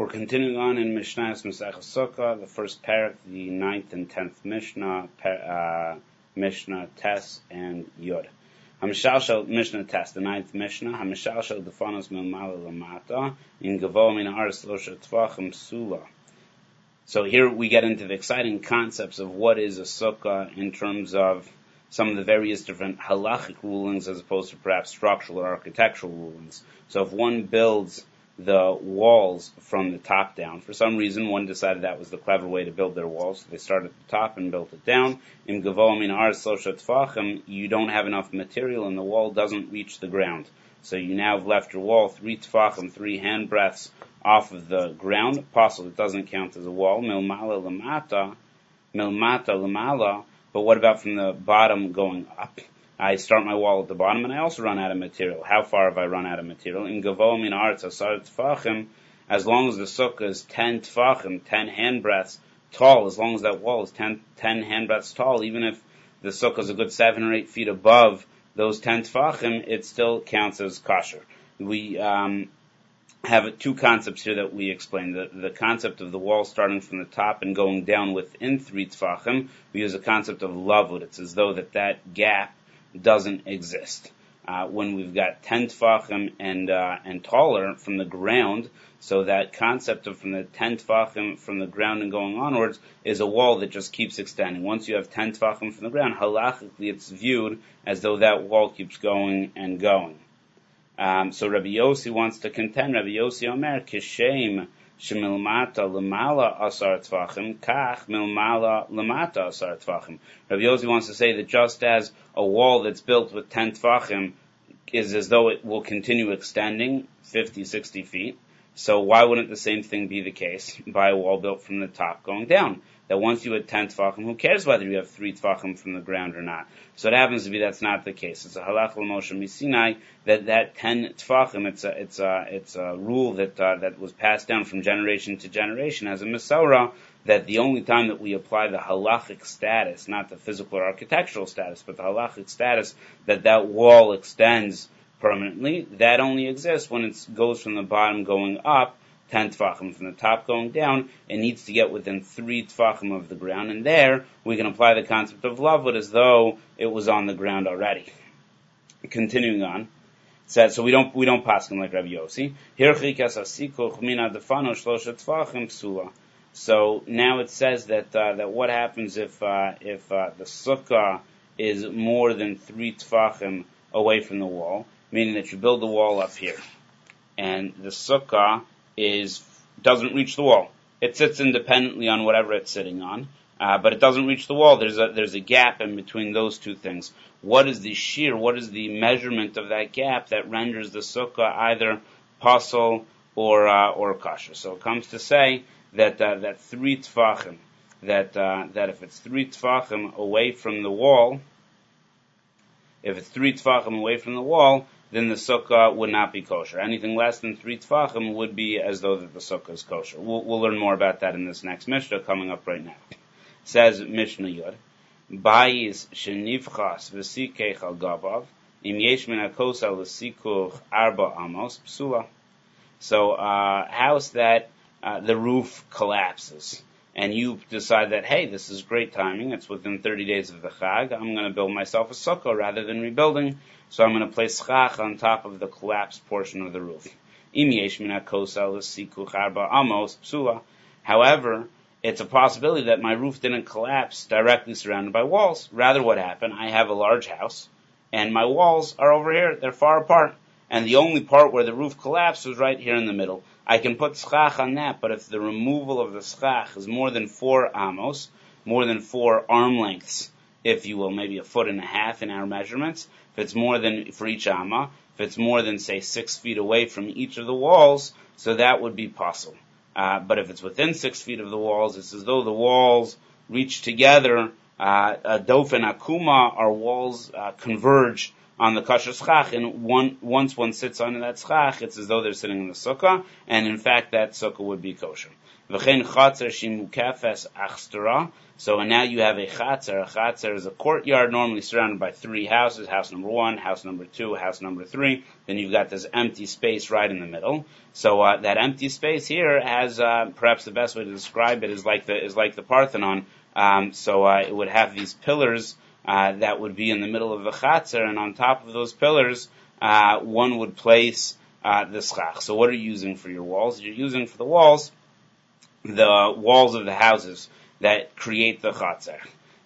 We're continuing on in Mishnah's Masech Sukkah, the first parak, the ninth and tenth Mishnah, uh, Mishnah Tes and Yud. Hamishal Mishnah Tes, the ninth Mishnah. Hamishal Shal Defanos Milmala Lamata in Gavo Min Aris Losha Tvachim Sula. So here we get into the exciting concepts of what is a sukkah in terms of some of the various different halachic rulings as opposed to perhaps structural or architectural rulings. So if one builds the walls from the top down. For some reason, one decided that was the clever way to build their walls. So they started at the top and built it down. In Gavomin Ar you don't have enough material and the wall doesn't reach the ground. So you now have left your wall three tfachim, three hand breadths off of the ground. Apostle, it doesn't count as a wall. Milmala lamata, milmata lamala. But what about from the bottom going up? I start my wall at the bottom and I also run out of material. How far have I run out of material? In Gavoim in Arts Asar Tfachim, as long as the sukkah is 10 Tfachim, 10 hand breadths tall, as long as that wall is 10, 10 hand breadths tall, even if the sukkah is a good 7 or 8 feet above those 10 Tfachim, it still counts as kosher. We, um, have two concepts here that we explain. The, the concept of the wall starting from the top and going down within three tfachim. We use a concept of lavud. It's as though that that gap doesn't exist. Uh, when we've got 10 tfachim and, uh, and taller from the ground, so that concept of from the 10 tfachim from the ground and going onwards is a wall that just keeps extending. Once you have 10 tfachim from the ground, halachically it's viewed as though that wall keeps going and going. Um, so Rabbi Yossi wants to contend, Rabbi Yossi Omer, kishem shemilmata lemala asar tvachim, kach milmala lemata asar tvachim. Rabbi Yossi wants to say that just as a wall that's built with 10 tvachim is as though it will continue extending 50, 60 feet, so why wouldn't the same thing be the case by a wall built from the top going down? That once you hit 10 tefachim, who cares whether you have 3 tefachim from the ground or not? So it happens to be that's not the case. It's a halach l'moshe misinai that that 10 tefachim, it's a, it's a, it's a rule that, uh, that was passed down from generation to generation as a Masorah, that the only time that we apply the halachic status, not the physical or architectural status, but the halachic status, that that wall extends permanently, that only exists when it goes from the bottom going up 10 tfachim from the top going down, it needs to get within 3 tfachim of the ground, and there we can apply the concept of lavud as though it was on the ground already. Continuing on, so we don't, we don't pass him like Rabbi Yossi. So now it says that, uh, that what happens if, uh, if, uh, the sukkah is more than three tfachim away from the wall, meaning that you build the wall up here, and the sukkah is doesn't reach the wall. It sits independently on whatever it's sitting on, uh, but it doesn't reach the wall. There's a there's a gap in between those two things. What is the shiur? What is the measurement of that gap that renders the sukkah either pasul or uh, or kasha? So it comes to say that uh, that three tfachim, that uh, that if it's three tfachim away from the wall, if it's three tfachim away from the wall, then the sukkah would not be kosher. Anything less than three tfachim would be as though that the sukkah is kosher. We'll, we'll learn more about that in this next Mishnah coming up right now. Says Mishnah Yud, Bayis shenivchas v'sikech al gavav, im yesh min hakosa l'sikuch arba amos psula. So, uh, house that uh, the roof collapses and you decide that, hey, this is great timing, it's within 30 days of the Chag, I'm going to build myself a sukkah rather than rebuilding, so I'm going to place schach on top of the collapsed portion of the roof. However, it's a possibility that my roof didn't collapse directly surrounded by walls. Rather, what happened, I have a large house, and my walls are over here, they're far apart, and the only part where the roof collapsed was right here in the middle. I can put schach on that, but if the removal of the schach is more than four amos, more than four arm lengths, if you will, maybe a foot and a half in our measurements, if it's more than for each amma, if it's more than say six feet away from each of the walls, so that would be pasul. Uh, but if it's within six feet of the walls, it's as though the walls reach together. Uh, dofen akuma, our walls uh, converge on the kosher schach, and one, once one sits on that schach, it's as though they're sitting in the sukkah, and in fact that sukkah would be kosher. So now you have a chatzer. A chatzer is a courtyard normally surrounded by three houses. House number one, house number two, house number three. Then you've got this empty space right in the middle. So uh, that empty space here has uh, perhaps the best way to describe it is like the is like the Parthenon. Um, so uh, it would have these pillars uh, that would be in the middle of the chatzer, and on top of those pillars, uh, one would place uh, the schach. So what are you using for your walls? You're using for the walls the walls of the houses that create the chatzar.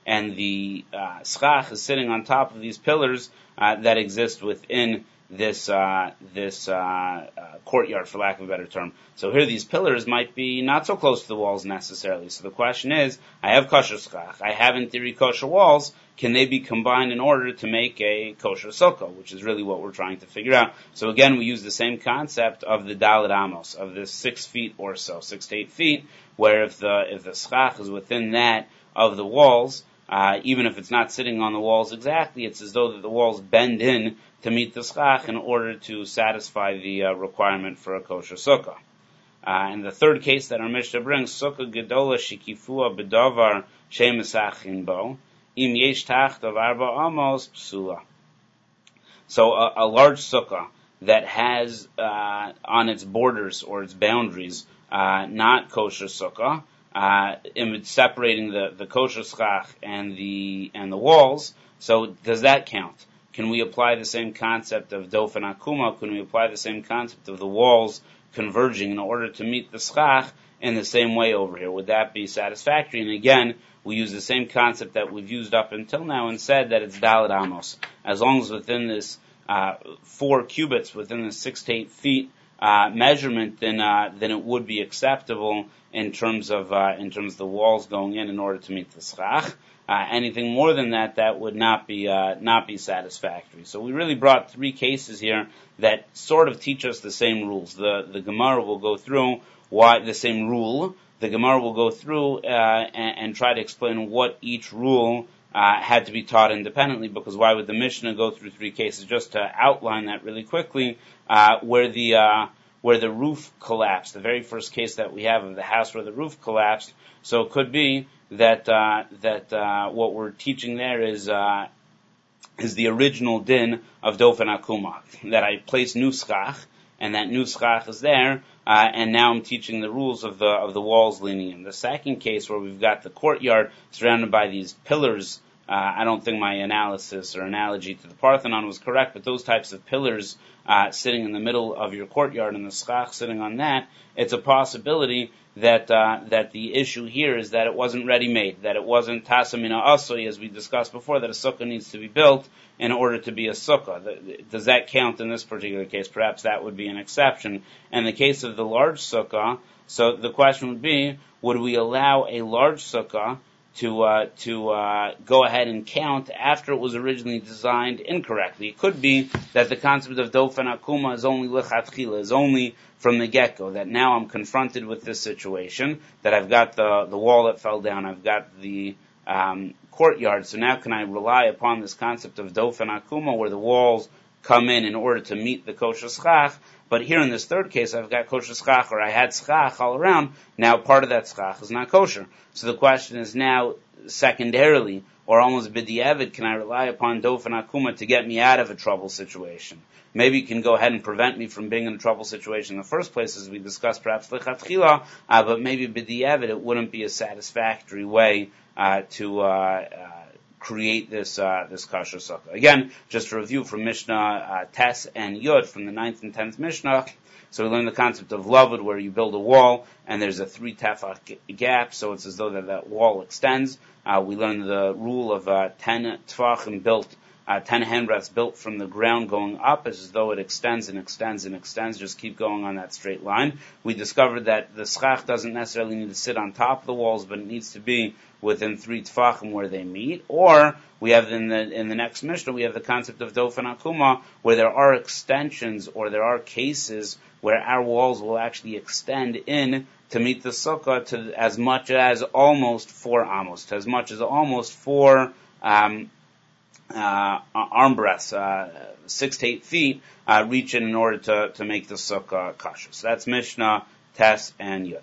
And the uh, schach is sitting on top of these pillars uh, that exist within this uh, this uh, uh, courtyard, for lack of a better term. So here, these pillars might be not so close to the walls necessarily. So the question is, I have kosher schach, I have in theory kosher walls. Can they be combined in order to make a kosher sukkah, which is really what we're trying to figure out. So again, we use the same concept of the dalit amos, of this six feet or so, six to eight feet, where if the if the schach is within that of the walls, uh, even if it's not sitting on the walls exactly, it's as though that the walls bend in to meet the schach in order to satisfy the uh, requirement for a kosher sukkah. Uh, and the third case that our Mishnah brings, sukkah gedola shikifua bedavar shemisachin bo, im yesh of arba amos psula. So a, a, large sukkah that has uh, on its borders or its boundaries uh, not kosher sukkah, uh, separating the, the kosher schach and the and the walls. So does that count? Can we apply the same concept of dofen akuma? Can we apply the same concept of the walls converging in order to meet the schach in the same way over here? Would that be satisfactory? And again, we use the same concept that we've used up until now and said that it's dalit amos. As long as within this uh, four cubits, within the six to eight feet uh, measurement, then uh, then it would be acceptable in terms of uh, in terms of the walls going in in order to meet the schach. Uh, anything more than that, that would not be uh, not be satisfactory. So we really brought three cases here that sort of teach us the same rules. The the Gemara will go through why the same rule. The Gemara will go through uh, and, and, try to explain what each rule uh, had to be taught independently. Because why would the Mishnah go through three cases? Just to outline that really quickly, uh, where the uh, where the roof collapsed, the very first case that we have of the house where the roof collapsed. So it could be that uh, that uh, what we're teaching there is uh, is the original din of dofen akuma that I place nuschach and that nuschach is there, uh, and now I'm teaching the rules of the of the walls leaning in. The second case where we've got the courtyard surrounded by these pillars uh, I don't think my analysis or analogy to the Parthenon was correct, but those types of pillars uh, sitting in the middle of your courtyard and the schach sitting on that, it's a possibility that uh, that the issue here is that it wasn't ready made, that it wasn't tasamina asoi, as we discussed before, that a sukkah needs to be built in order to be a sukkah. Does that count in this particular case? Perhaps that would be an exception. In the case of the large sukkah, so the question would be, would we allow a large sukkah to uh, to uh, go ahead and count after it was originally designed incorrectly. It could be that the concept of dofen akuma is only lichatchila, is only from the get-go. That now I'm confronted with this situation, that I've got the the wall that fell down, I've got the um, courtyard. So now can I rely upon this concept of dofen akuma, where the walls come in in order to meet the kosher schach? But here in this third case, I've got kosher schach, or I had schach all around. Now part of that schach is not kosher. So the question is now, secondarily, or almost bidievid, can I rely upon dofen akuma to get me out of a trouble situation? Maybe it can go ahead and prevent me from being in a trouble situation in the first place, as we discussed perhaps lechatchila, uh, but maybe bidievid, it wouldn't be a satisfactory way uh, to uh, uh create this uh, this kasher sukkah. Again, just a review from Mishnah uh, Tes and Yud from the ninth and tenth Mishnah. So we learn the concept of lavud, where you build a wall and there's a three tefach gap, so it's as though that, that wall extends. Uh, we learn the rule of uh, ten tefachim built uh, 10 handbreadths built from the ground going up as though it extends and extends and extends, just keep going on that straight line. We discovered that the schach doesn't necessarily need to sit on top of the walls, but it needs to be within three tefachim where they meet. Or we have in the in the next Mishnah we have the concept of dofen akuma, where there are extensions or there are cases where our walls will actually extend in to meet the sukkah to as much as almost four amos, to as much as almost four um, uh, arm breadths, uh, six to eight feet, uh, reach in in order to, to make the sukkah kosher. So that's Mishnah, Tess, and Yud.